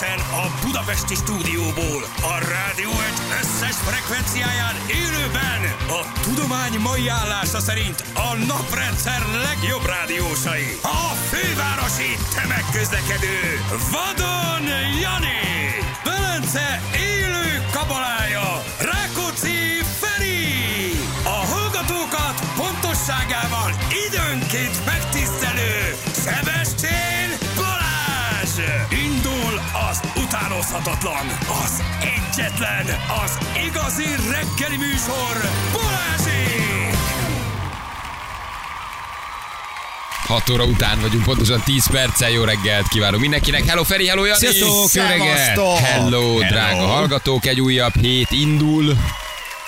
Élőben a Budapesti stúdióból, a rádió egy összes frekvenciáján élőben. A tudomány mai állása szerint a naprendszer legjobb rádiósai. A fővárosi tömegközlekedő Vadon Jani, Velence élő kabalája. Rákóczi utánozhatatlan, az egyetlen, az igazi reggeli műsor, Balázsi! 6 óra után vagyunk, pontosan 10 perccel. Jó reggelt kívánunk mindenkinek. Hello Feri, hello Jani! Sziasztok, jó reggelt! Hello, Hello. drága hallgatók, egy újabb hét indul.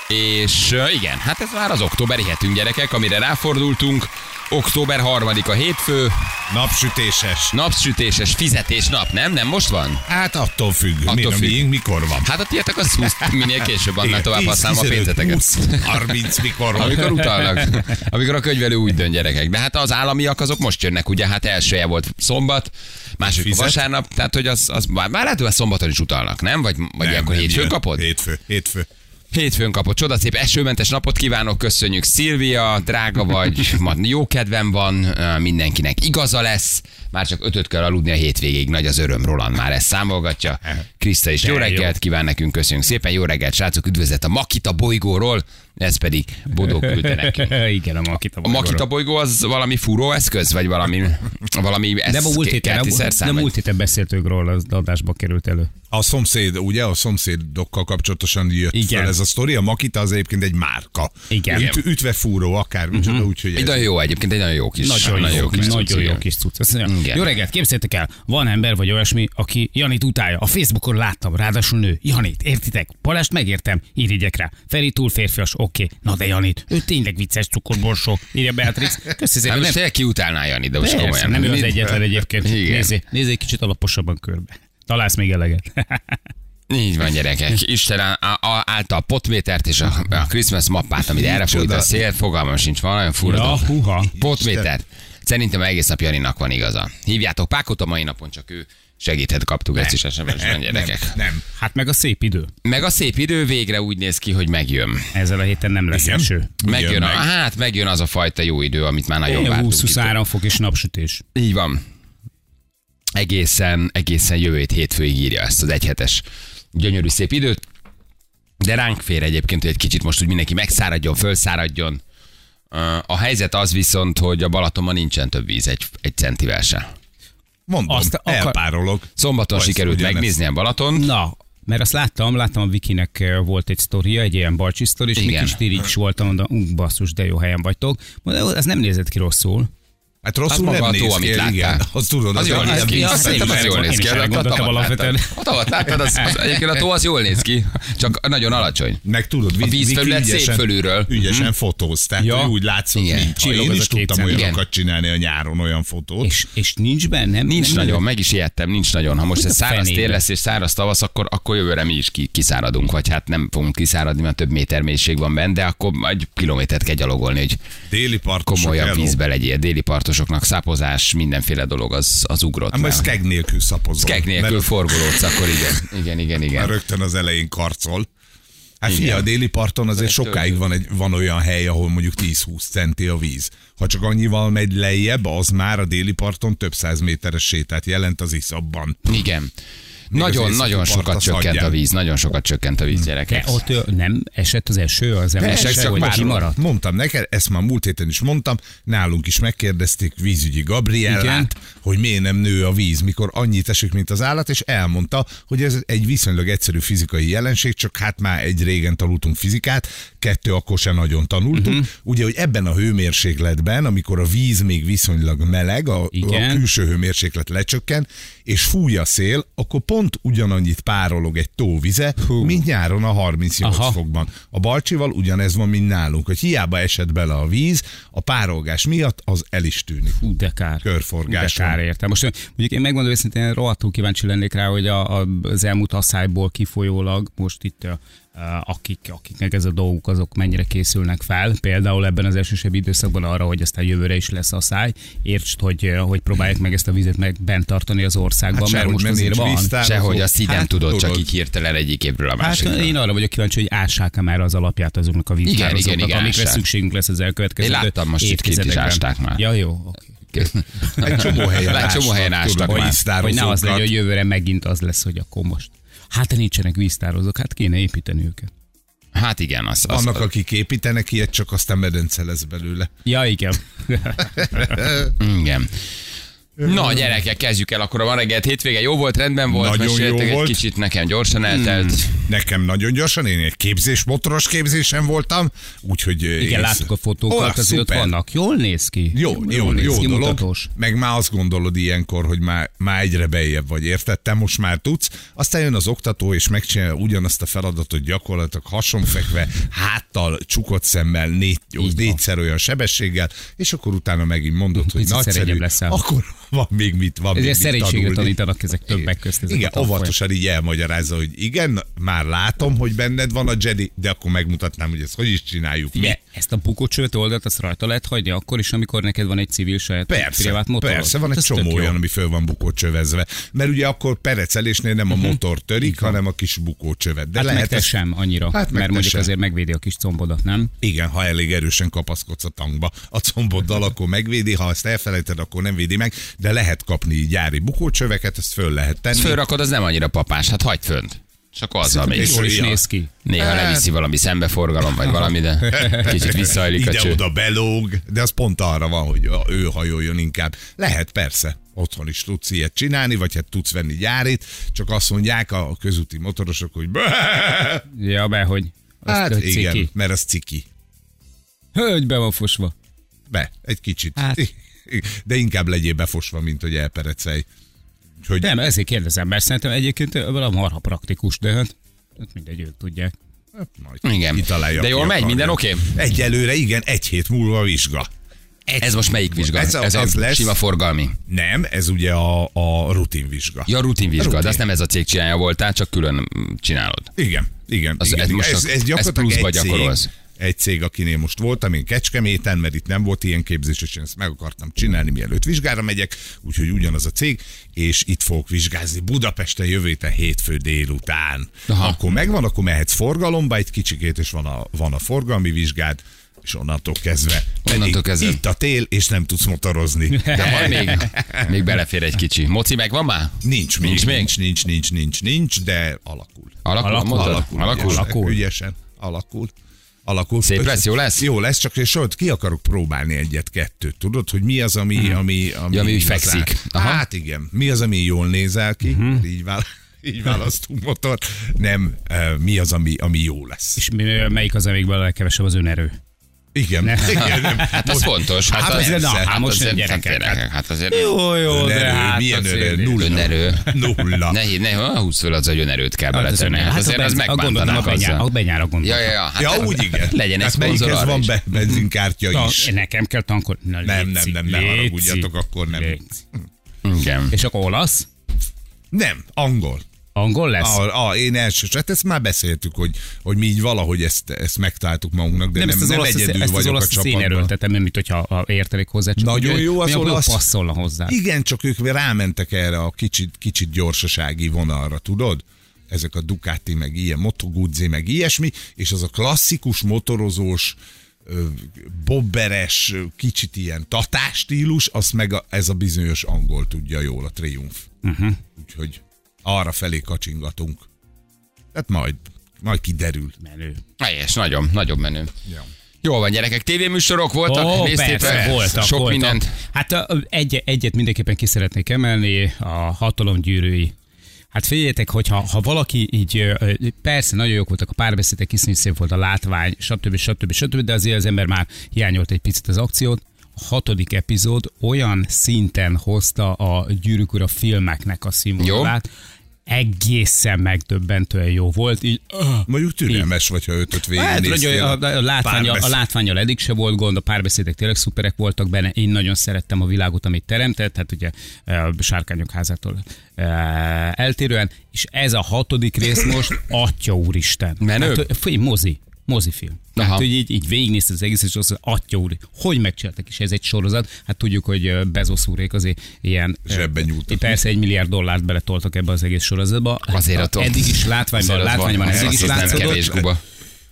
És igen, hát ez már az októberi hetünk gyerekek, amire ráfordultunk. Október 3-a hétfő, Napsütéses. napsütéses fizetés nap, nem? Nem most van? Hát attól függ. Attól függ. függ. mikor van. Hát a tietek az 20, minél később, annál tovább 10, használom a 15, pénzeteket. 20, 30 mikor van. Amikor utalnak, amikor a könyvelő úgy dönt gyerekek. De hát az államiak azok most jönnek, ugye, hát elsője volt szombat, második Fizet? vasárnap, tehát hogy az, az már, már lehet, hogy szombaton is utalnak, nem? Vagy, vagy Nem, ilyenkor nem hétfőn jön. kapod? Hétfő, hétfő. Hétfőn kapott. Csodaszép esőmentes napot kívánok, köszönjük Szilvia, drága vagy, ma jó kedvem van, mindenkinek igaza lesz, már csak ötöt kell aludni a hétvégéig, nagy az öröm, Roland már ezt számolgatja. Kriszta is jó reggelt kíván nekünk, köszönjük szépen, jó reggelt, srácok, üdvözlet a Makita bolygóról, ez pedig Bodó küldte nekünk. Igen, a Makita A Makita bolygó az valami furó eszköz, vagy valami, valami De a múlt héten, vagy- múlt héten beszéltünk róla, az adásba került elő. A szomszéd, ugye, a szomszédokkal kapcsolatosan jött Igen. fel ez a sztori. A Makita az egyébként egy márka. Igen. Üt, ütve fúró, akár, uh-huh. úgyhogy Egy ez nagyon jó egyébként, egy nagyon jó kis. Nagyon, jó, kis nagyon jó kis cucc. Jó reggelt, képzeljétek el, van ember vagy olyasmi, aki Janit utálja. A Facebookon láttam, ráadásul nő. Janit, értitek? Balást megértem, irigyek rá. Feri túl férfias, oké. Na de Janit, ő tényleg vicces cukorborsó, írja Beatrix. Köszi Hát szépen, most nem, tényleg ki utálná Jani, de most persze, komolyan. nem ő az egyetlen egyébként. Nézzé, nézzé kicsit alaposabban körbe. Találsz még eleget. Így van, gyerekek. Isten á- á- állta a potmétert és a, a Christmas mappát, amit erre fújt a szél, fogalmam sincs, van olyan fura. ja, huha. Potméter. Szerintem egész nap Janinak van igaza. Hívjátok Pákot a mai napon, csak ő segíthet, kaptuk ezt is SMS-ben, gyerekek. nem, nem. Hát meg a szép idő. Meg a szép idő végre úgy néz ki, hogy megjön. Ezzel a héten nem lesz Igen. eső. Megjön, a, meg. hát megjön az a fajta jó idő, amit már nagyon vártunk. itt. 20-23 fok és napsütés. Így van. Egészen, egészen jövő hét hétfőig írja ezt az egyhetes gyönyörű szép időt. De ránk fér egyébként, hogy egy kicsit most úgy mindenki megszáradjon, fölszáradjon. A helyzet az viszont, hogy a Balatonban nincsen több víz egy, egy centivel se. Mondom, Azt akar- elpárolog. Szombaton Vagy sikerült megnézni a Balaton. Na, mert azt láttam, láttam a Vikinek eh, volt egy sztoria, egy ilyen balcsi sztori, és mi Igen. kis irigy voltam, mondom, ú, basszus, de jó helyen vagytok. Mondom, ez nem nézett ki rosszul. Hát rosszul Az maga nem a tó, néz amit ki, láttál. igen. Azt tudod, Az jól néz ki. Azt Szerintem az jól néz Én ki. is A elgondoltam tavat alapvetően. láttad. A tavat láttad, az, az, egyébként a tó az jól néz ki, csak nagyon alacsony. Meg tudod, A vízfelület szép ügyesen- fölülről. Ügyesen fotóz, tehát Ja. úgy látszott, Igen. nincs. Csillog Én az is tudtam olyanokat csinálni a nyáron, olyan fotót. És, és nincs benne? Nincs nagyon, meg is ijedtem, nincs nagyon. Ha most ez száraz fenébe? lesz és száraz tavasz, akkor, akkor jövőre mi is ki, kiszáradunk, vagy hát nem fogunk kiszáradni, mert több méter mélység van benne, de akkor egy kilométert kell gyalogolni, hogy Déli hello. vízbe legyél. Déli partosoknak szápozás, mindenféle dolog az, az ugrott. Hát majd már. skeg nélkül szapozol. Skeg nélkül mert forgolódsz, akkor igen. Igen, igen, már igen. rögtön az elején karcol. Hát figyelj, a déli parton azért Egy sokáig van, egy, van olyan hely, ahol mondjuk 10-20 centi a víz. Ha csak annyival megy lejjebb, az már a déli parton több száz méteres sétát jelent az iszabban. Igen. Nagyon, nagyon sokat csökkent hagyján. a víz, nagyon sokat csökkent a víz, De gyerekek. ott ö, nem esett az eső az ember, Esett, csak hogy pár kimaradt? Mondtam neked, ezt már múlt héten is mondtam, nálunk is megkérdezték vízügyi Gabriellát, Igen. hogy miért nem nő a víz, mikor annyit esik, mint az állat, és elmondta, hogy ez egy viszonylag egyszerű fizikai jelenség, csak hát már egy régen tanultunk fizikát, kettő akkor sem nagyon tanultunk. Uh-huh. Ugye, hogy ebben a hőmérsékletben, amikor a víz még viszonylag meleg, a, Igen. a külső hőmérséklet lecsökken, és fúj a szél, akkor pont ugyanannyit párolog egy tóvize, Hú. mint nyáron a 38 Aha. fokban. A balcsival ugyanez van, mint nálunk, hogy hiába esett bele a víz, a párolgás miatt az el is tűnik. Hú, de kár. Körforgás De kár van. érte. Most mondjuk én megmondom őszintén, rohadtul kíváncsi lennék rá, hogy a, a, az elmúlt asszályból kifolyólag most itt a akik, akiknek ez a dolguk, azok mennyire készülnek fel. Például ebben az elsősebb időszakban arra, hogy aztán jövőre is lesz a száj. Értsd, hogy, uh, hogy próbálják meg ezt a vizet meg bent tartani az országban, Hát mert most azért van. Sehogy azt így nem Hát, tudod, csak tudod. így hirtelen egyik évről a Hát másikra. én arra vagyok kíváncsi, hogy ássák-e már az alapját azoknak a igen, víztározóknak, igen, amikre ássák. szükségünk lesz az elkövetkező Én láttam most itt kint is évtizedekben. ásták már. Ja, jó. oké. Egy csomó helyen Egy csomó helyen ástak tudod, már. Hogy ne az legyen, hogy jövőre megint az lesz, hogy akkor most. Hát nincsenek víztározók, hát kéne építeni őket. Hát igen, az, az, Vannak, akik építenek ilyet, csak aztán medence lesz belőle. Ja, igen. Igen. Na, gyerekek, kezdjük el akkor a van reggelt hétvége. Jó volt, rendben volt, Nagyon jó egy volt. kicsit, nekem gyorsan eltelt. Nekem nagyon gyorsan, én egy képzés, motoros képzésen voltam, úgyhogy... Igen, láttuk a fotókat, Ó, azért ott szuper. vannak. Jól néz ki. Jó, jó, néz jó ki, dolog. mutatós. Meg már azt gondolod ilyenkor, hogy már, már egyre beljebb vagy, érted? Te most már tudsz. Aztán jön az oktató, és megcsinálja ugyanazt a feladatot gyakorlatilag hasonfekve, háttal, csukott szemmel, négy, négyszer olyan sebességgel, és akkor utána megint mondod, hogy nagyszerű. leszel. Akkor van még mit, van még Ezért mit szerénységre tanulni. tanítanak ezek többek közt. ezek Igen, óvatosan így elmagyarázza, hogy igen, már látom, hogy benned van a Jedi, de akkor megmutatnám, hogy ezt hogy is csináljuk. Ugye, ezt a bukócsövet oldalt, azt rajta lehet hagyni akkor is, amikor neked van egy civil saját Persze, privát motorod. persze, van Hát egy ez csomó olyan, ami föl van bukócsövezve. Mert ugye akkor perecelésnél nem a motor törik, hanem a kis bukócsövet. De Hát meg lehet te ezt- sem annyira, Hát meg mert mondjuk sem. azért megvédi a kis combodat, nem? Igen, ha elég erősen kapaszkodsz a tankba a comboddal, akkor megvédi, ha ezt elfelejted, akkor nem védi meg, de lehet kapni gyári bukócsöveket, ezt föl lehet tenni. Ezt fölrakod, az nem annyira papás, hát hagyd fönt. Azzal Szerintem mész. Jól is néz ki. Néha Hát- leviszi valami szembeforgalom, vagy valami, de kicsit visszahajlik a cső. Ide-oda belóg, de az pont arra van, hogy ő hajoljon inkább. Lehet persze, otthon is tudsz ilyet csinálni, vagy hát tudsz venni gyárit, csak azt mondják a közúti motorosok, hogy Ja, be, hogy azt, hát hogy igen, ciki. mert az ciki. Hölgy be van fosva. Be, egy kicsit. Hát. De inkább legyél befosva, mint hogy elperecelj. Hogy Nem, ezért kérdezem, mert szerintem egyébként valami marha praktikus, de hát, hát mindegy, ők tudják. majd Igen. kitalálja, De jól megy, minden oké? Egyelőre igen, egy hét múlva vizsga. Ez most melyik vizsga? Ez a- ez a ez lesz. sima forgalmi. Nem, ez ugye a, a rutinvizsga. Ja, rutinvizsga, Rutin. de azt nem ez a cég csinálja voltál, csak külön csinálod. Igen, igen. Az- igen, ez igen. most ez, ez ez gyakorlatilag pluszba egy cég, gyakorolsz. Egy cég, akinél most voltam, én Kecskeméten, mert itt nem volt ilyen képzés, és én ezt meg akartam csinálni, mielőtt vizsgára megyek, úgyhogy ugyanaz a cég, és itt fogok vizsgázni Budapesten jövő héten hétfő délután. Aha. Akkor megvan, akkor mehetsz forgalomba egy kicsikét, és van a, van a forgalmi vizsgád, és onnantól kezdve. Onnantól kezdve. Itt a tél, és nem tudsz motorozni. De majd még, még belefér egy kicsi. Moci megvan már? Nincs még, Nincs még? nincs, nincs, nincs, nincs, nincs, de alakul. Alakul, Alakul, alakul, Alakul, alakul. ügyesen, Alakul. Alakul. Szép lesz, jó lesz? Jó lesz, csak ott ki akarok próbálni egyet-kettőt, tudod, hogy mi az, ami... ami, ami, Ja, ami úgy fekszik. Aha. Hát igen, mi az, ami jól nézel ki, uh-huh. így, vál, így választunk motor, nem mi az, ami, ami jó lesz. És melyik az, amikben a legkevesebb az önerő? Igen. Ne. igen nem. Hát az fontos. Hát, Hát az, persze. hát, Na, most azért, gyerekek, hát, hát azért Jó, jó, Önerő, milyen önerő? Nulla. önerő. Nulla. Ne, ne, ha húsz föl az, hogy önerőt kell beletenni. Hát, azért az a gondoltam, a, megbántanák benyár, a azzal. benyára gondoltam. Ja, ja, ja. Hát Ja, úgy igen. Legyen egy hát melyikhez van be, benzinkártya is. nekem kell tankolni. Na, Nem, nem, nem, ne haragudjatok, akkor nem. Igen. És akkor olasz? Nem, angol. Angol lesz? Ah, ah, én első, hát ezt már beszéltük, hogy, hogy mi így valahogy ezt, ezt megtaláltuk magunknak, de nem, ezt nem, az nem olasz, egyedül ezt az vagyok a olasz én csapatban. erőltetem, nem mint hogyha ha értenék hozzá. Csak Nagyon jó az olasz. passzolna hozzá. Igen, csak ők rámentek erre a kicsit, kicsit gyorsasági vonalra, tudod? Ezek a Ducati, meg ilyen, Moto Guzzi, meg ilyesmi, és az a klasszikus motorozós, bobberes, kicsit ilyen tatástílus, azt meg a, ez a bizonyos angol tudja jól, a Triumph. Uh-huh. Úgyhogy arra felé kacsingatunk. Tehát majd, majd kiderül. Menő. Helyes, nagyon, nagyon menő. Ja. Jó van, gyerekek, tévéműsorok voltak, Ó, néztétek? persze, voltak, Sok voltak. mindent. Hát egy, egyet mindenképpen ki szeretnék emelni, a hatalomgyűrűi. Hát figyeljetek, hogyha ha valaki így, persze nagyon jók voltak a párbeszédek, iszonyú szép volt a látvány, stb. stb. stb. De azért az ember már hiányolt egy picit az akciót. Hatodik epizód olyan szinten hozta a gyűrűk ura filmeknek a színvonalát, egészen megdöbbentően jó volt. Így, uh, Mondjuk türelmes vagy, ha ötöt Hát, hogy végignéztél. a, a, látványa, a látványal eddig se volt gond, a párbeszédek tényleg szuperek voltak benne. Én nagyon szerettem a világot, amit teremtett, hát ugye eh, a Sárkányok házától eh, eltérően, és ez a hatodik rész most, atya úristen. Menő? Hát, mozi. Mozifilm. Aha. Hát, hogy így, így végignézted az egész, és azt mondod, atya úr, hogy megcsináltak, és ez egy sorozat. Hát tudjuk, hogy Bezos úrék azért ilyen... Zsebben nyúltak. Persze egy milliárd dollárt beletoltak ebbe az egész sorozatba. Azért ott Eddig is látványban, látványban eddig is guba.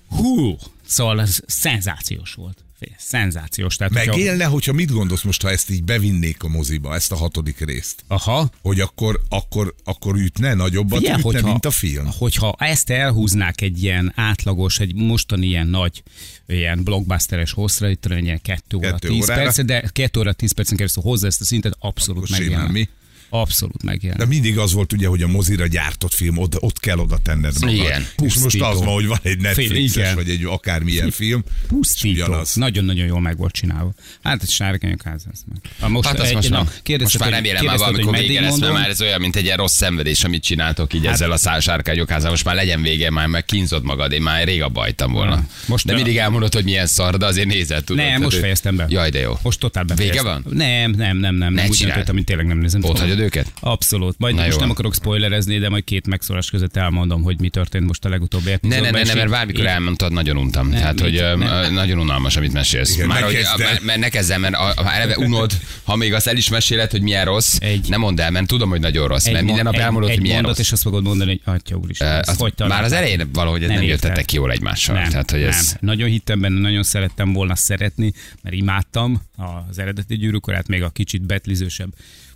Hú, szóval ez szenzációs volt. Szenzációs. Tehát, hogyha- Megélne, hogyha mit gondolsz most, ha ezt így bevinnék a moziba, ezt a hatodik részt? Aha. Hogy akkor, akkor, akkor ütne, nagyobbat Figyelj, ütne, hogyha, mint a film? hogyha ezt elhúznák egy ilyen átlagos, egy mostani ilyen nagy, ilyen blockbusteres hosszra, itt ilyen 2 óra Kettő 10 órára. perc, de 2 óra 10 percen keresztül hozza ezt a szintet, abszolút megjelent. mi? Abszolút megjelent. De mindig az volt ugye, hogy a mozira gyártott film, ott, ott kell oda tenned magad. Igen, És most az van, hogy van egy Netflixes, igen. vagy egy akármilyen film. Pusztító. Nagyon-nagyon jól meg volt csinálva. Hát egy sárkányok ház ez meg. A most, Hát egy- most, na, most már hogy- remélem már valamikor vége lesz, mert már ez olyan, mint egy ilyen rossz szenvedés, amit csináltok így ezzel a sárkányok házán. Most már legyen vége, már meg kínzod magad, én már rég abba hagytam volna. Na, most de mindig elmondod, hogy milyen szar, de azért nézel, tudod. Nem, most fejeztem be. Jaj, de jó. Most totál Vége befejeztem. van? Nem, nem, nem, nem. Ne nem úgy döntöttem, hogy tényleg nem nézem. Ott tovább. Hagyod őket? Abszolút. Majd Na most jó nem akarok spoilerezni, de majd két megszólás között elmondom, hogy mi történt most a legutóbbi Ne, epizódban. ne, ne, és ne, mert bármikor így- elmondtad, nagyon untam. Tehát, hogy Nem. nagyon unalmas, amit mesélsz. Igen, Már ne hogy, mert, ne kezd el, mert a, a, eleve unod, ha még azt el is meséled, hogy milyen rossz, Egy- nem mondd el, mert tudom, hogy nagyon rossz, Egy mert minden nap elmondod, hogy milyen rossz. és azt fogod mondani, hogy atya úr is. Már az elején valahogy ez nem, jöttetek jól egymással. Nem, Tehát, hogy ez... nem. Nagyon hittem benne, nagyon szerettem volna szeretni, mert imádtam az eredeti gyűrűkorát, még a kicsit betlizősebb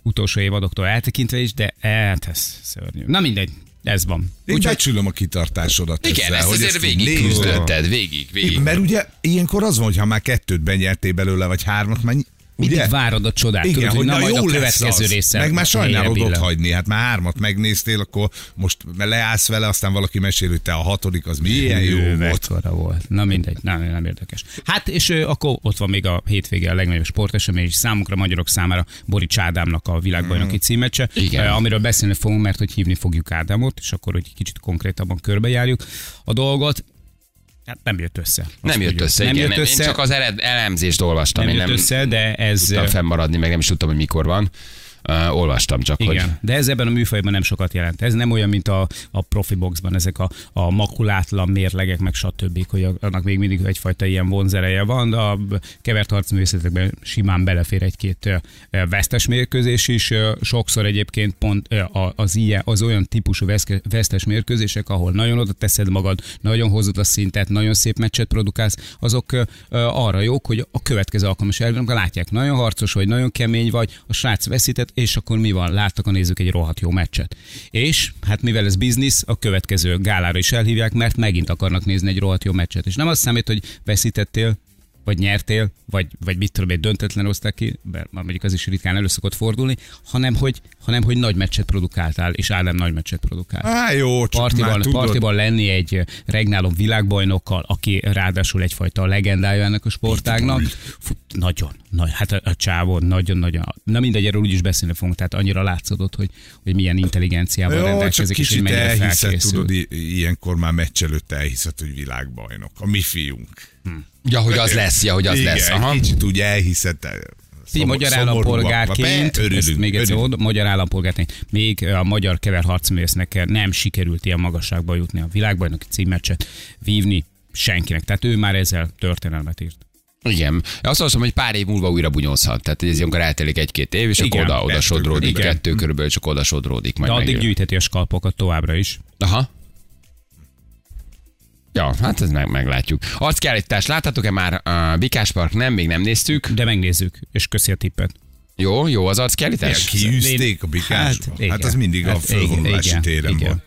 utolsó évadoktól eltekintve is, de hát ez szörnyű. Na mindegy, ez van. Én becsülöm a kitartásodat Igen, ezzel, ezt hogy azért végig küzdötted, végig, végig. Mert ugye ilyenkor az van, hogy ha már kettőt benyertél belőle, vagy hármat, már Mindig ugye? várod a csodát, Igen, tudod, hogy na, majd jó a következő az. része. Meg már sajnálod ott hagyni. Hát már hármat megnéztél, akkor most leállsz vele, aztán valaki mesél, hogy te a hatodik, az milyen jó Ő, volt. volt. Na mindegy, nem, nem érdekes. Hát és ö, akkor ott van még a hétvége a legnagyobb sportesemény, és számunkra, magyarok számára Borics Ádámnak a világbajnoki címecse, Igen. amiről beszélni fogunk, mert hogy hívni fogjuk Ádámot, és akkor hogy kicsit konkrétabban körbejárjuk a dolgot. Hát nem jött össze. Azt Nem jött össze, nem igen. jött össze, Én csak az ered, elemzést olvastam. nem én jött nem össze, de ez... tudtam fennmaradni, meg nem is tudtam, hogy mikor van. Olvastam csak, hogy Igen, de ez ebben a műfajban nem sokat jelent. Ez nem olyan, mint a, a profi boxban, ezek a, a makulátlan mérlegek, meg stb., hogy annak még mindig egyfajta ilyen vonzereje van, de a kevert harcművészetekben simán belefér egy-két vesztes mérkőzés is. Sokszor egyébként pont az, ilyen, az olyan típusú vesztes mérkőzések, ahol nagyon oda teszed magad, nagyon hozod a szintet, nagyon szép meccset produkálsz, azok arra jók, hogy a következő alkalmas elben, amikor látják, nagyon harcos vagy, nagyon kemény vagy, a srác veszített, és akkor mi van? Láttak a nézők egy rohadt jó meccset. És hát mivel ez biznisz, a következő gálára is elhívják, mert megint akarnak nézni egy rohadt jó meccset. És nem az számít, hogy veszítettél, vagy nyertél, vagy, vagy mit tudom, egy döntetlen oszták ki, mert mondjuk az is ritkán elő szokott fordulni, hanem hogy, hanem hogy nagy meccset produkáltál, és Ádám nagy meccset produkált Á, jó, csak partiban, már tudod, partiban lenni egy regnáló világbajnokkal, aki ráadásul egyfajta legendája ennek a sportágnak. Fú, nagyon, nagy, hát a, a csávon nagyon-nagyon. Na mindegy, erről úgyis beszélni fogunk, tehát annyira látszódott, hogy, hogy milyen intelligenciával Jó, csak rendelkezik, és hogy mennyire elhiszed, felkészül. tudod, ilyenkor már meccs előtt elhiszed, hogy világbajnok. A mi fiunk. Ja, hogy az lesz, ja, hogy az Igen, lesz. Aha. kicsit úgy elhiszed. Ti magyar állampolgárként, örülünk, ezt még egyszer örülünk. oda, magyar állampolgárként, még a magyar kever harcművésznek nem sikerült ilyen magasságba jutni a világbajnoki címmeccset vívni senkinek. Tehát ő már ezzel történelmet írt. Igen. Azt mondom, hogy pár év múlva újra bunyózhat. Tehát ez ilyenkor eltelik egy-két év, és Igen, akkor oda, sodródik, körülbelül. kettő körülbelül, csak oda sodródik. Majd De addig megjön. gyűjtheti a skalpokat továbbra is. Aha. Ja, hát ez meg, meglátjuk. Arckiállítás, láthatok-e már a Bikás Park? Nem, még nem néztük. De megnézzük, és köszi a tippet. Jó, jó az arckiállítás? kiűzték a bikásba? Hát, hát az mindig a Hát igen, fölvonulási igen, téren igen. volt.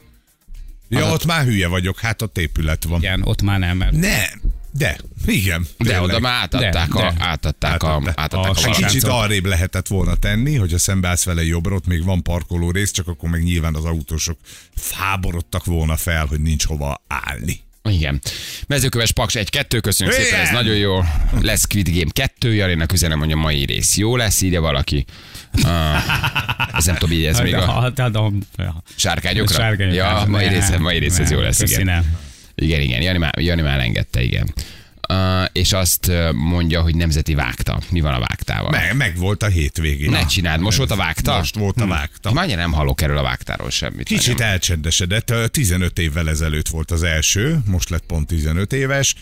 Ja, ott már hülye vagyok, hát ott épület van. Igen, ott már nem, mert Nem, de, igen. De tényleg. oda már átadták, De, a, de. átadták, a, Átadták. A a, Sisánc- valamit. kicsit arrébb lehetett volna tenni, hogyha szembeállsz vele jobbra, ott még van parkoló rész, csak akkor meg nyilván az autósok fáborodtak volna fel, hogy nincs hova állni. Igen. Mezőköves Paks 1-2, köszönjük Igen. szépen, ez nagyon jó. Lesz Squid Game 2, Jarinak üzenem, hogy a mai rész jó lesz, ide valaki. Ah, ez nem tudom, így ez még a Hát, sárkányokra? Sárkányokra. Ja, mai Ne, része, mai része ez jó lesz, igen. Igen, igen, Jani már, Jani már engedte, igen. És azt mondja, hogy nemzeti vágta. Mi van a vágtával? Meg, meg volt a hétvégén. Ne csináld, most volt a vágta? Most volt a vágta. Már nem hallok erről a vágtáról semmit. Kicsit nagyon. elcsendesedett, Ö, 15 évvel ezelőtt volt az első, most lett pont 15 éves.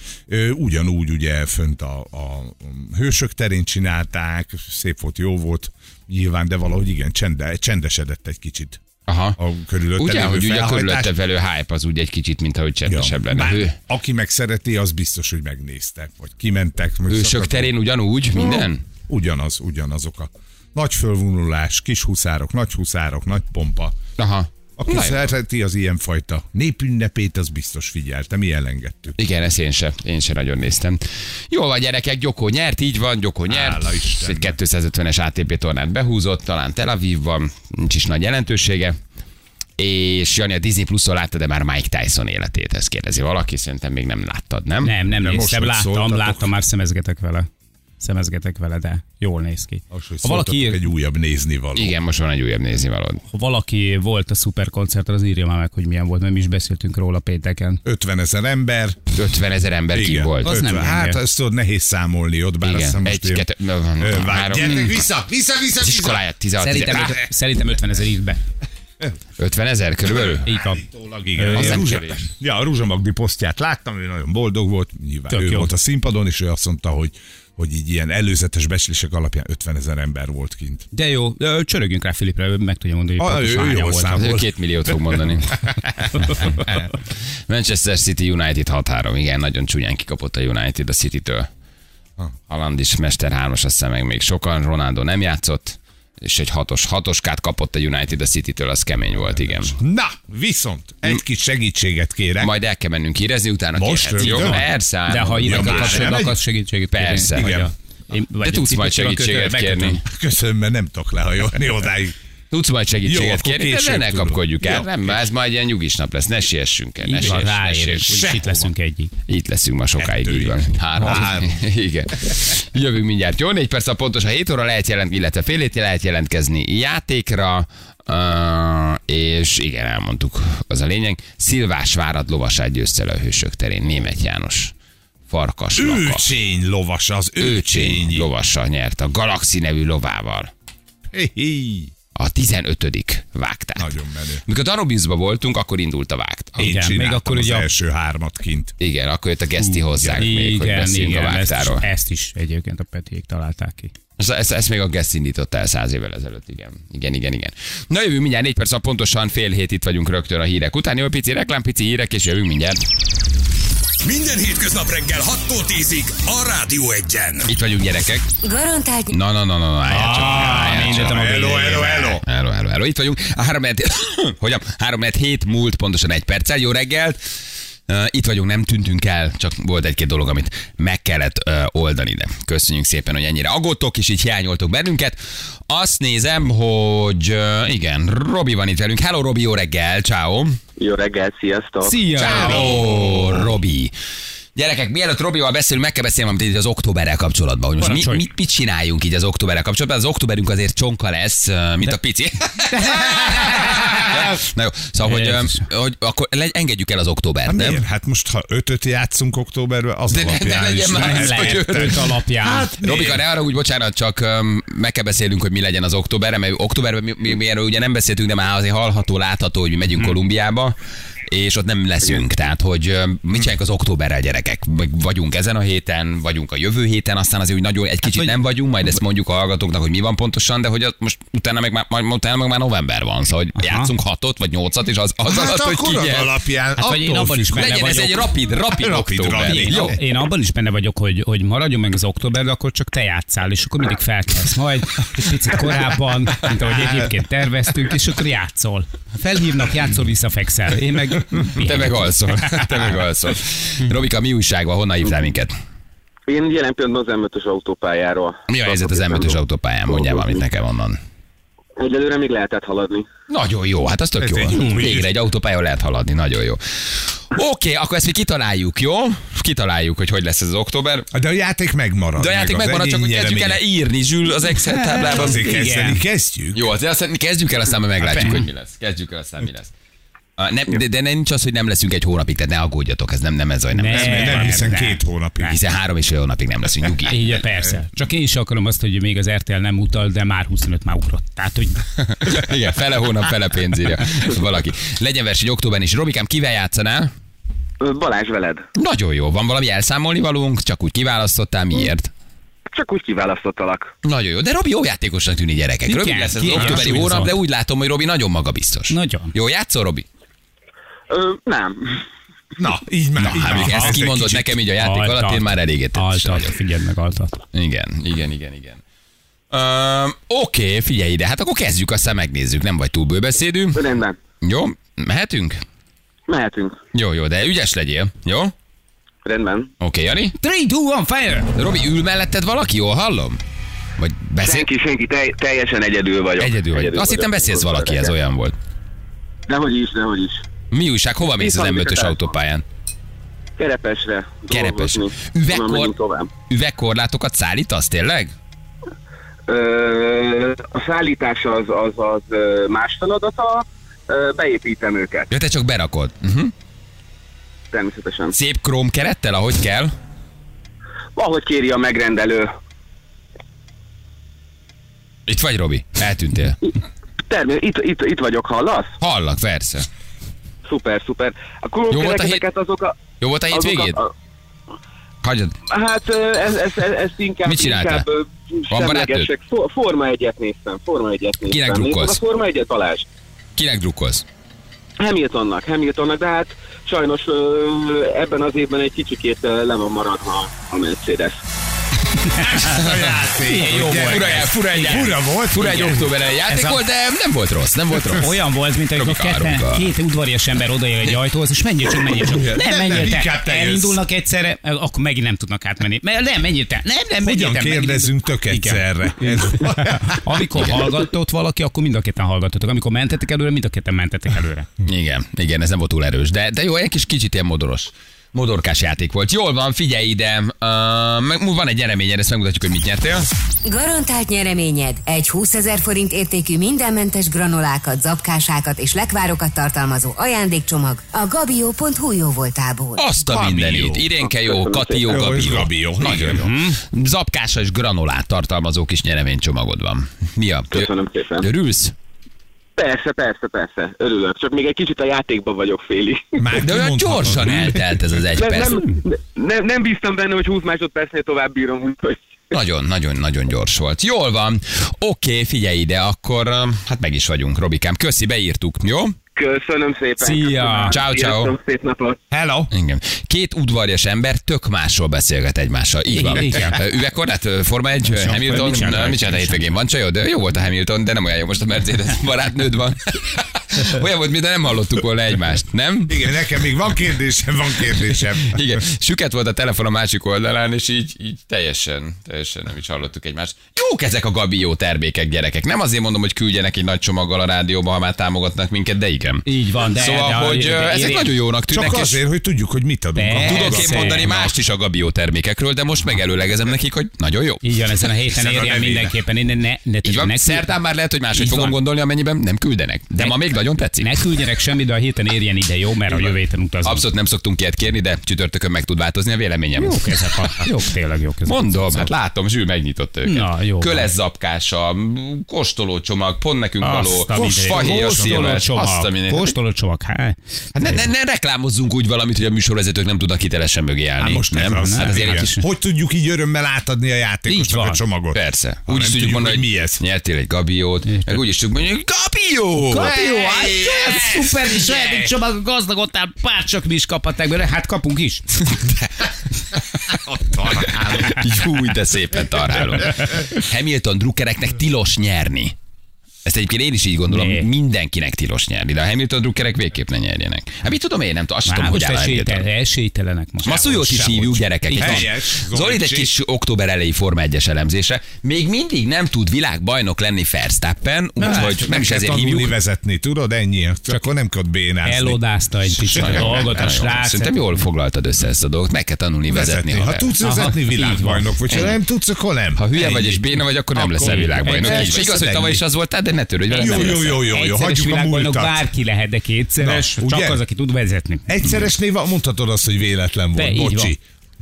Ugyanúgy ugye fönt a, a hősök terén csinálták, szép volt, jó volt, nyilván, de valahogy igen, csende, csendesedett egy kicsit Aha. a körülötte Ugye, hogy ugye a körülötte velő hype az úgy egy kicsit, mint ahogy csendesebb lenne. Bár, aki meg szereti, az biztos, hogy megnézte, vagy kimentek. hősök szakadt- terén ugyanúgy minden? Ugyanaz, ugyanazok a nagy fölvonulás, kis huszárok, nagy huszárok, nagy pompa. Aha. Aki Na szereti az ilyenfajta népünnepét, az biztos figyelte, mi elengedtük. Igen, ezt én se, én se nagyon néztem. Jó van, gyerekek, Gyokó nyert, így van, Gyokó nyert. Hála Istennek. Egy 250-es ATP tornát behúzott, talán Tel Avivban, nincs is nagy jelentősége. És Jani a Disney Plus-on látta, de már Mike Tyson életét, ezt kérdezi valaki, szerintem még nem láttad, nem? Nem, nem most, néztem, láttam, szóltatok. láttam, már szemezgetek vele. Szemezgetek vele, de jól néz ki. Most, Ha valaki, szóltatok egy újabb nézni való. Igen, most van egy újabb nézni valód. ha valaki volt a szuperkoncerten, az írja már meg, hogy milyen volt, mert mi is beszéltünk róla pénteken. 50 ezer ember. 50 ezer ember ki Igen, volt. Az nem 50. Hát gyenge. ezt tudod, nehéz számolni ott, bár azt Igen, most egy, kettő, Gyertek vissza, vissza, vissza, az vissza. iskoláját 16 Szerintem, öt- szerintem 50 ezer írt be. 50 ezer körülbelül? Így van. Igen. Ö, Az az nem Rúzsa-. Ja, a Rúzsa Magdi posztját láttam, ő nagyon boldog volt, nyilván Tök ő jó. volt a színpadon, és ő azt mondta, hogy hogy így ilyen előzetes becslések alapján 50 ezer ember volt kint. De jó, csörögjünk rá Filipre, meg tudja mondani, hogy Ah, pontosan voltak. számol. Ő két milliót fog mondani. Manchester City United 6-3. Igen, nagyon csúnyán kikapott a United a City-től. Haaland is Mester 3-as, azt hiszem meg még sokan. Ronaldo nem játszott és egy hatos, hatoskát kapott a United a City-től, az kemény volt, igen. Na, viszont egy kis segítséget kérek. Majd el kell mennünk érezni, utána Most kérhetsz. Jó, persze. De ha elmegy? akarsz segítséget Persze. Igen. én- a tudsz majd segítséget kérni. Köszönöm, mert nem tudok lehajolni odáig. Tudsz majd Jó, segítséget akkor kérni, de ne kapkodjuk el. Jó, Nem, ez majd ilyen nyugis nap lesz, ne siessünk el. Ne siess, ne siess. itt leszünk egyik. Itt leszünk ma sokáig, így van. Három. Három. Igen. Jövünk mindjárt. Jó, négy perc a pontos a 7 óra lehet jelentkezni, illetve fél lehet jelentkezni játékra. Uh, és igen, elmondtuk, az a lényeg. Szilvás Várad lovasát győzte a hősök terén. Német János farkas. Őcsény lovas, az Őcsény őcsényi. lovassa nyert a Galaxi nevű lovával. Hi, hi. A 15. vágtát. Nagyon menő. Mikor Darobiusba voltunk, akkor indult a vágt. Én Igen, még akkor az ugye a- első hármat kint. Igen, akkor jött a geszti hozzánk még, hogy Igen, a igen, ezt is, vágtáról. ezt is egyébként a Petiék találták ki. Ezt, ezt, ezt még a Guest indította el száz évvel ezelőtt, igen. Igen, igen, igen. Na jövünk mindjárt, négy perc, alatt pontosan fél hét itt vagyunk rögtön a hírek után. Jó, pici reklám, pici hírek, és jövünk mindjárt. Minden hétköznap reggel 6-tól 10-ig a Rádió Egyen. Itt vagyunk gyerekek. Garantált Na, na, na, na, na, álljál csak. álljál csak. Hello, hello, hello. Hello, hello, hello. Itt vagyunk. A 3 hogyan? 3 hét múlt pontosan egy perccel. Jó reggelt. Itt vagyunk, nem tűntünk el, csak volt egy-két dolog, amit meg kellett oldani, de köszönjük szépen, hogy ennyire aggódtok, és így hiányoltok bennünket. Azt nézem, hogy igen, Robi van itt velünk. Hello, Robi, jó reggel, ciao. Jó reggelt, sziasztok! Szia! Ciao, Robi. Gyerekek, mielőtt Robival beszélünk, meg kell beszélni valamit így az októberrel kapcsolatban, hogy most mi, mit, mit csináljunk így az októberrel kapcsolatban. Az októberünk azért csonka lesz, mint a pici. Na jó, szóval, hogy, hogy akkor engedjük el az októbert, Hát nem? miért? Hát most, ha ötöt játszunk októberben, az De ne- alapján ne legyen is már hogy Lehet, öt. öt alapján. Hát Robika, ne arra úgy, bocsánat, csak meg kell beszélnünk, hogy mi legyen az októberre, mert októberben mi, mi, mi erről ugye nem beszéltünk, de már azért hallható, látható, hogy mi megyünk Hmm. Kolumbiába, és ott nem leszünk. Tehát, hogy mit csináljuk az októberrel, gyerekek? Vagy Vagyunk ezen a héten, vagyunk a jövő héten, aztán azért úgy nagyon egy kicsit vagy- nem vagyunk, majd ezt mondjuk a hallgatóknak, hogy mi van pontosan, de hogy most utána meg már, majd utána meg már november van, szóval hogy Aha. játszunk hatot vagy nyolcat, és az, az Hát alatt, hogy ki alapján, Hát vagy én abban is benne Legyen ez vagyok. egy rapid, rapid, Rapid október. rally. Jó. Én abban is benne vagyok, hogy, hogy maradjon meg az októberben, akkor csak te játszál, és akkor mindig felkelsz majd egy picit korábban, mint ahogy egyébként terveztünk, és akkor játszol. Felhívnak, játszol, visszafekszel. Én meg... Te meg alszol. Te meg alszol. Robika, mi újság van? Honnan hívtál minket? Én jelen pillanatban az M5-ös autópályáról. Mi a helyzet az tartok M5-ös éppen autópályán? Mondjál valamit nekem onnan. Egyelőre még lehetett haladni. Nagyon jó, hát az tök Ez jó. egy. Végre egy autópályán lehet haladni, nagyon jó. Oké, akkor ezt mi kitaláljuk, jó? Kitaláljuk, hogy hogy lesz ez az október. De a játék megmarad. De a játék meg megmarad, csak hogy kezdjük el írni, Zsül, az Excel táblában. Azért kezdeni kezdjük. Jó, azért azt mi kezdjük el, aztán majd meglátjuk, Hát, hogy mi lesz. Kezdjük el, aztán mi lesz. Ah, Nem, de, de nincs az, hogy nem leszünk egy hónapig, tehát ne aggódjatok, ez nem, nem ez, hogy nem Ne. lesz. Nem, nem, hiszen Nem. két hónapig. Hiszen három és fél hónapig nem leszünk nyugi. Így, persze. Csak én is akarom azt, hogy még az RTL nem utal, de már 25 már ugrott. Tehát, hogy Igen, fele hónap, fele pénzírja valaki. Legyen verseny októberben is. Robikám, kivel játszanál? Balázs veled. Nagyon jó. Van valami elszámolni valónk? Csak úgy kiválasztottál, miért? Csak úgy kiválasztottalak. Nagyon jó. De Robi jó játékosnak tűnik gyerekek. Igen, Rövid lesz az októberi hónap, de úgy látom, hogy Robi nagyon magabiztos. Nagyon. Jó, játszol, Robi? Ö, nem. Na, így már. Na, így hát már. ezt kimondod kicsit- nekem így a játék Altat. alatt, én már elégetettes altat, vagyok. figyeld meg, altat. Igen, igen, igen, igen. Um, Oké, figyelj ide, hát akkor kezdjük, aztán megnézzük. Nem vagy túl bőbeszédű. Rendben. Jó, mehetünk? Mehetünk. Jó, jó, de ügyes legyél. Jó? Oké, Rendben. Jani? 3, 2, 1, fire! Robi, ül melletted valaki, jól hallom? Vagy beszél? Senki, senki, te, teljesen egyedül vagyok. Egyedül vagy. Azt hittem beszélsz valaki, ez olyan volt. Dehogy is, dehogy is. Mi újság, hova mész az van, M5-ös Mikael. autópályán? Kerepesre. Kerepes. Üvegkor, üvegkorlátokat szállítasz, tényleg? Ö, a szállítás az, az, az más feladata, beépítem őket, Ja, te csak berakod. Uh-huh. természetesen. Szép króm kerettel, ahogy kell. Ahogy kéri a megrendelő. Itt vagy, Robi? Eltűntél. Termé- itt, itt, itt vagyok, hallasz? Hallak, persze. Szuper, szuper. A Jó volt a hét- ezeket azok a... Jó volt a azok hétvégéd? A, Hagyjad. hát ö, ez, ez, ez, inkább... Mit csináltál? Inkább. For, Forma egyet néztem, Forma egyet néztem. Kinek drukkolsz? a Forma egyet, Balázs? Kinek drukkolsz? Hamiltonnak, Hamiltonnak, de hát sajnos ebben az évben egy kicsikét le van maradva a Mercedes. A játék. Jó volt. Fura, fura, egy, Fura volt. fura egy október játék a- volt, de nem volt rossz, nem volt rossz. Olyan volt, mint amikor Robika, ketten, Robika. két udvarias ember odaér egy ajtóhoz, és menjél csak, menjél csak. Nem, nem, menjél te. Elindulnak egyszerre, akkor megint nem tudnak átmenni. Me- Nem, menjél te. Nem, nem, menjél te. kérdezzünk tök egyszerre? Amikor hallgatott valaki, akkor mind a ketten hallgatotok. Amikor mentetek előre, mind a ketten mentetek előre. Igen, igen, ez nem volt túl erős, de, de jó, egy kis kicsit ilyen modoros. Modorkás játék volt. Jól van, figyelj ide. Uh, van egy nyereményed, ezt megmutatjuk, hogy mit nyertél. Garantált nyereményed egy 20 ezer forint értékű mindenmentes granolákat, zapkásákat és lekvárokat tartalmazó ajándékcsomag a gabio.hu jó voltából. Azt a Gabi mindenit. jó. Irénke jó, Kati jó, szépen. Jó, Gabi és jó. Gabi jó. Nagyon jó. Zapkása és granolát tartalmazó kis nyereménycsomagod van. Mi a? Köszönöm szépen. Örülsz? Persze, persze, persze, örülök. Csak még egy kicsit a játékban vagyok féli. Már De olyan gyorsan eltelt ez az egy Nem, perc. nem, nem, nem bíztam benne, hogy 20 másodpercnél tovább bírom, úgyhogy Nagyon, nagyon, nagyon gyors volt. Jól van. Oké, figyelj ide, akkor hát meg is vagyunk, Robikám. Köszi, beírtuk, jó? Köszönöm szépen. Szia. Ciao, ciao. Szép napot. Hello. Igen. Két udvarjas ember tök másról beszélget egymással. Így van. Igen. Üvegkorlát, Forma 1, ö, Hamilton, mit csinálta? hétvégén? Van csajod? De Jó volt a Hamilton, de nem olyan jó most a Mercedes barátnőd van. Olyan volt, mintha nem hallottuk volna egymást, nem? Igen, nekem még van kérdésem, van kérdésem. Igen, süket volt a telefon a másik oldalán, és így, így teljesen, teljesen nem is hallottuk egymást. Jók ezek a Gabió termékek, gyerekek. Nem azért mondom, hogy küldjenek egy nagy csomaggal a rádióba, ha már támogatnak minket, de igen. Így van, de... Szóval, de, hogy de, de, ezek nagyon jónak tűnnek, Csak és azért, hogy tudjuk, hogy mit adunk. Persze. a tudok én mondani mást is a Gabió termékekről, de most megelőlegezem nekik, hogy nagyon jó. Így van, ezen a héten érjen mindenképpen. Ne, ne, ne, ne, Így van, ne, szerdán már lehet, hogy máshogy Így fogom van. gondolni, amennyiben nem küldenek. De Ne- ma még nagyon tetszik. ne küldjenek semmit, de a héten érjen ide, jó? Mert a jövő héten utazunk. Abszolút nem szoktunk ilyet kérni, de csütörtökön meg tud változni a véleményem. Jók ezek a... Jók, tényleg jók ezek. Mondom, hát látom, Zsül megnyitotta őket. Na, jó van. Köles zapkása, m, kóstolócsomag, pont nekünk való, fahéjas szilves, azt a mindenit. Kóstolócsomag. Hát, Hát ne, ne, ne reklámozzunk úgy valamit, hogy a műsorvezetők nem tudnak hitelesen mögé állni. Hát most nem? ez az. Hát azért kis... Hogy tudjuk így örömmel átadni a játékosnak a csomagot? Persze. Ha Úgy is tudjuk mondani, hogy mi ez. nyertél egy gabiót, meg úgy is tudjuk mondani, hogy gabió! Kapió, ez szuper, és egy csomag gazdagodtál, pár csak mi is kaphatták belőle, hát kapunk is. Jú, de szépen tarálunk. Hamilton drukkereknek tilos nyerni. Ezt egyébként én is így gondolom, Né. mindenkinek tilos nyerni, de a Hamilton drukkerek végképp ne nyerjenek. Hát mit tudom én, nem tudom, azt tudom, hogy most áll esélytelen, esélytelenek most. Ma Szújót is hívjuk, gyerekek. Zolit egy kis október elejé Forma 1-es elemzése. Még mindig nem tud világbajnok lenni Verstappen, úgyhogy nem is ezért hívjuk. vezetni, tudod, ennyi. Csak akkor nem kell bénázni. Elodázta egy picit a dolgot a srác. Szerintem jól foglaltad össze ezt a dolgot. Meg kell tanulni vezetni. Ha tudsz vezetni, világbajnok vagy. Ha nem tudsz, akkor nem. Ha hülye vagy és béna vagy, akkor nem leszel világbajnok. Igaz, hogy tavaly is az voltál, de ne törődj vele, Jó, jó, jó, jó, jó. Hagyjuk a múltat. bárki lehet, de kétszeres, Na, csak az, aki tud vezetni. Egyszeresnél mondhatod azt, hogy véletlen volt. így Bocsi.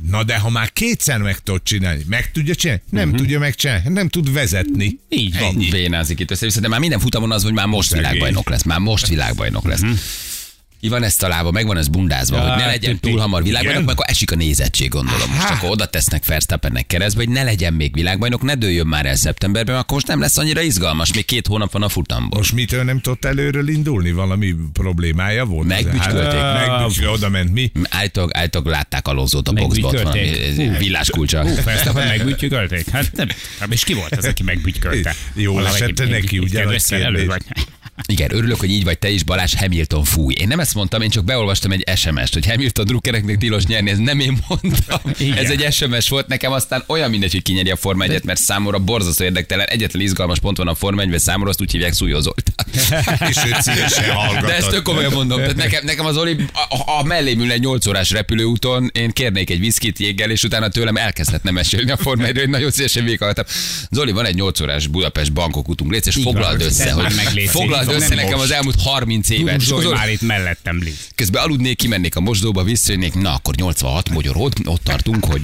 Na de ha már kétszer meg tudod csinálni, meg tudja csinálni? Nem tudja megcsinálni, nem tud vezetni. Így van. Ennyi. Vénázik itt össze, de már minden futamon az, hogy már most Szegény. világbajnok lesz. Már most világbajnok lesz. Ki van ezt találva, meg van ez bundázva, Ja, hogy ne legyen túl hamar világbajnok, mert akkor esik a nézettség, gondolom. Most akkor oda tesznek Verstappennek keresztbe, hogy ne legyen még világbajnok, ne dőljön már el szeptemberben, akkor most nem lesz annyira izgalmas, még két hónap van a futamból. Most mitől nem tudott előről indulni? Valami problémája volt? Megbücskölték. Hát, Megbücskölték, oda ment mi? Állítólag, állítólag látták alózót a boxba, ott valami Megbütykölték. ez- villás kulcsa. Hú, Verstappen megbütykölték? Hát nem, és ki volt az, aki megbütykölte? Jó esett egy- neki, ugye, vagy? Igen, örülök, hogy így vagy te is, Balázs Hamilton fúj. Én nem ezt mondtam, én csak beolvastam egy SMS-t, hogy Hamilton drukkereknek tilos nyerni, ez nem én mondtam. Igen. Ez egy SMS volt nekem, aztán olyan mindegy, hogy kinyeri a Forma 1 mert számomra borzasztó érdektelen. Egyetlen izgalmas pont van a Forma 1 számomra azt úgy hívják Szújó Zoltán. És szívesen. De ezt tök komolyan mondom. Tehát nekem, nekem az Oli, a, a mellém ülne egy 8 órás repülőúton, én kérnék egy viszkit jéggel, és utána tőlem elkezdhetne mesélni a Forma 1 hogy nagyon szívesen végighallgattam. Zoli, van egy 8 órás Budapest Bangkok utunk, légy, és foglald össze, hogy foglald szíves, össze nekem az elmúlt 30 évet. És akkor már itt mellettem, Liz. Közben aludnék, kimennék a mosdóba, visszajönnék, na akkor 86 magyarod, ott tartunk, hogy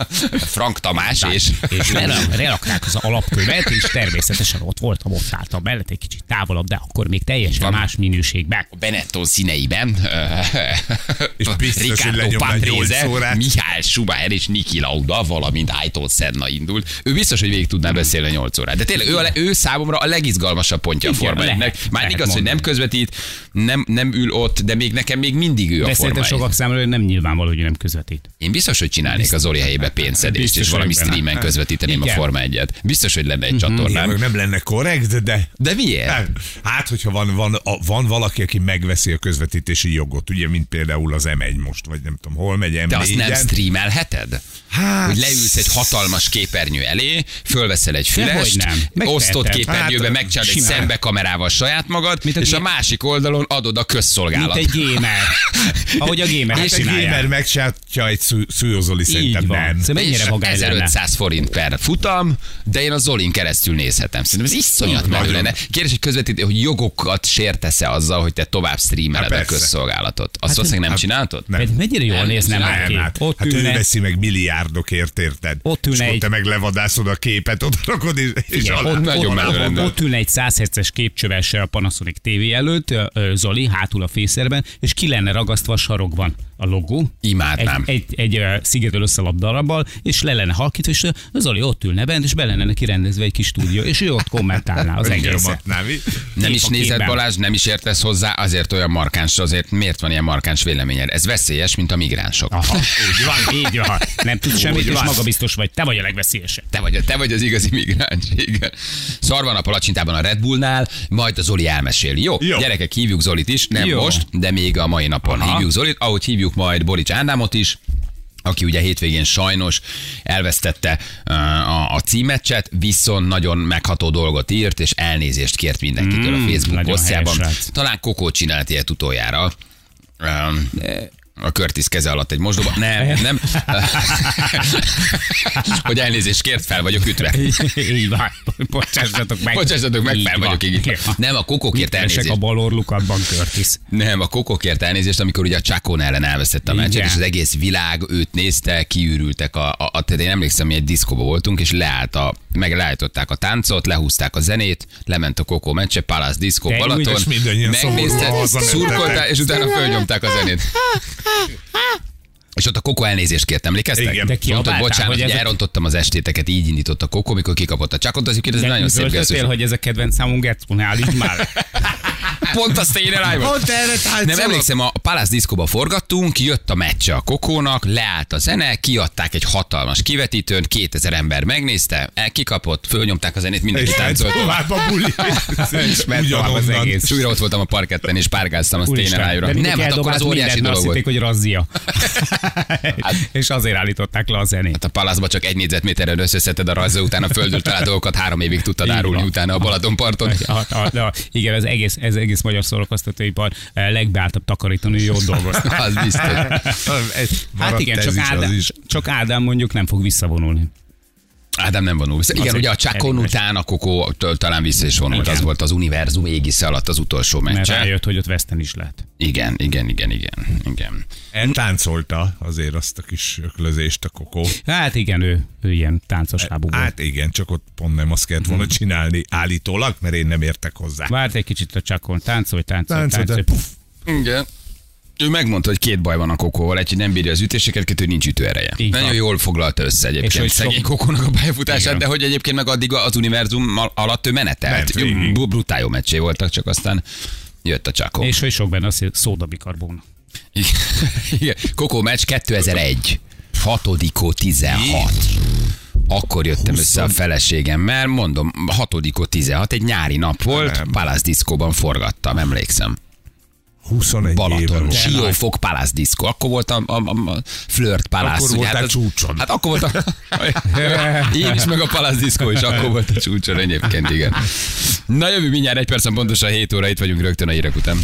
Frank Tamás és... És lerak- relakták az alapkövet, és természetesen ott voltam, ott álltam mellett egy kicsit távolabb, de akkor még teljesen van. más minőségben. Benetton színeiben. És biztos, Ricardo Patrese. Mihály Schumacher és Niki Lauda, valamint Ayrton Senna indult. Ő biztos, hogy végig tudná beszélni 8 órát. De tényleg ő, a, ő számomra a legizgalmasabb pontja a Forma lehet, 1-nek. Már igaz, hogy nem mondani. közvetít, nem, nem ül ott, de még nekem még mindig ő a De szerintem 1. sokak számára nem nyilvánvaló, hogy nem közvetít. Én biztos, hogy csinálnék az Zoli helyébe pénzszedést, Biztos és valami streamen közvetíteném a Igen. Forma 1-et. Biztos, hogy lenne egy Igen, csatornám. meg nem lenne korrekt, de... De miért? Hát, Hát, hogyha van, van, a, van valaki, aki megveszi a közvetítési jogot, ugye, mint például az M1 most, vagy nem tudom, hol megy M4-en. De azt nem streamelheted? Hát- Hogy leülsz egy hatalmas képernyő elé, fölveszel egy fülest, nem. Osztott képernyőbe Hát, megcsinálod egy szembe kamerával saját magad, Mint a és a másik oldalon adod a Mint közszolgálat. egy gamer. Ahogy a gamer Hát egy gamer megcsinálja egy szú- szúlyozoli, szerintem van. nem. Szerintem mennyire és vagány lenne. 1500 forint per futam, de én a Zolin keresztül nézhetem. Szerintem ez iszonyat menő lenne. Kérdés, hogy közvetítő, hogy jogokat sértesz-e azzal, hogy te tovább streameled Hát a közszolgálatot. Azt valószínűleg nem csináltad? Nem. Mennyire jól nézne nem, már ki. Hát, Ott hát ő veszi meg milliárdokért, érted? Ott ülne és egy- te meg levadászod a képet, oda rakod, és, és Figyelj, ott, nagyon ott, ott, ott ülne egy 100 herces képcsövessel a Panasonic TV előtt, Zoli hátul a fészerben, és ki lenne ragasztva a sarokban a logó. Imádnám. Egy, egy, egy ö, szigetől összelap darabbal, és le lenne halkítva, és Zoli ott ülne bent, és be lenne neki rendezve egy kis stúdió, és ő ott kommentálná az egészet. Nem is nézed. Balázs, nem is értesz hozzá, azért olyan markáns, azért miért van ilyen markáns véleményed? Ez veszélyes, mint a migránsok. Aha, úgy van, így van. Nem tudsz semmit, és magabiztos vagy. Te vagy a legveszélyesebb. Te vagy, te vagy az igazi migráns. Igen. Szar van a palacsintában a Red Bullnál, majd a Zoli elmeséli. Jó, Jó. gyerekek, hívjuk Zolit is, nem Jó. most, de még a mai napon Aha. hívjuk Zolit, ahogy hívjuk majd Borics Ádámot is, aki ugye hétvégén sajnos elvesztette uh, a, a címeccset, viszont nagyon megható dolgot írt, és elnézést kért mindenkitől Mm, a Facebook posztjában. Talán Kokó csinált ilyet utoljára. Um, a Curtis keze alatt egy mosdóban. Nem, nem. hogy elnézést kért, fel vagyok ütve. Így van. Bocsássatok meg. Bocsássatok meg, fel vagyok így. Nem, a keresek elnézést. a bal orlukadban, Curtis. Nem, a kokókért elnézést, amikor ugye a Csakón ellen elvesztette a meccset, és az egész világ őt nézte, kiürültek a, a, a tehát én emlékszem, mi egy diszkóba voltunk, és leállt a, meg leállították a táncot, lehúzták a zenét, lement a kokó meccse, Palace úgy, Balaton, és mindannyian megnézte, szomorúan hazamentetek. szurkolták, és utána fölnyomták a zenét. És ott a Koko elnézést kért, emlékeztek? Igen. De Mondtad, kiabáltál, bocsánat, hogy hogy elrontottam az estéteket, így indított a Koko, mikor kikapott a csakot, az ez nagyon szép gesztus. hogy ez a kedvenc számunk állítsd már. Pont a Stayin' Alive. Pont erre táncolok. Nem emlékszem, a Palace Disco-ba forgattunk, jött a meccse a Kokónak, leállt a zene, kiadták egy hatalmas kivetítőn, 2000 ember megnézte, el kikapott, fölnyomták a zenét, mindenki És táncolt. tovább a buli. És ment tovább az egész. És újra ott voltam a parketten, és párgáztam a Úristen, Alive-ra. Nem, hát akkor az óriási dolog volt. hogy razzia. és azért állították le a zenét. Hát a palaszba csak egy négyzetméteren összeszedted a rajza, utána földről talált dolgokat, három évig tudtad árulni utána a Balatonparton. A, a, a, igen, az egész, ez egész magyar szórakoztatóipar eh, legbeálltabb takarítónő jót dolgoztak. Az biztos. Ez Hát igen, csak Ádám, csak Ádám mondjuk nem fog visszavonulni. Ádám nem vonul vissza. Igen, Azért ugye a Csákon után a Kokó talán vissza is vonult. Igen. Az volt az univerzum égisze alatt az utolsó Mert meccse. rájött, hogy ott veszten is lehet. Igen, igen, igen, igen, igen. Eltáncolta azért azt a kis öklözést a kokó. Hát igen, ő, ő ilyen táncos lábú volt. Hát igen, csak ott pont nem azt kellett volna csinálni állítólag, mert én nem értek hozzá. Várt egy kicsit a csakon, táncolj, táncolj, Táncolj, táncolj. Puff. Igen. Ő megmondta, hogy két baj van a kokóval, egy, hogy nem bírja az ütéseket, kettő, nincs ütőereje. Így van. Nagyon jól foglalta össze És egyébként hogy szegény sok- kokónak a pályafutását, Igen. de hogy egyébként meg addig az univerzum al- alatt ő menetelt. Bru- Brutál jó meccsé voltak, csak aztán jött a csakó. És hogy sok benne hogy szódabikarbón. Igen. Kokó meccs 2001. 6 16. Akkor jöttem össze a feleségemmel, mondom, 6 16, egy nyári nap volt. Palace Disco-ban forgattam, emlékszem. 21 éve Balaton. Siófok Palace Disco. Akkor volt a, a, a Flirt Palace. Akkor ugye, voltál az- csúcson. Hát akkor volt a... Én is, meg a Palace Disco is akkor volt a csúcson egyébként, igen. Na jövő mindjárt egy percen pontosan 7 óra, itt vagyunk rögtön a hírek után.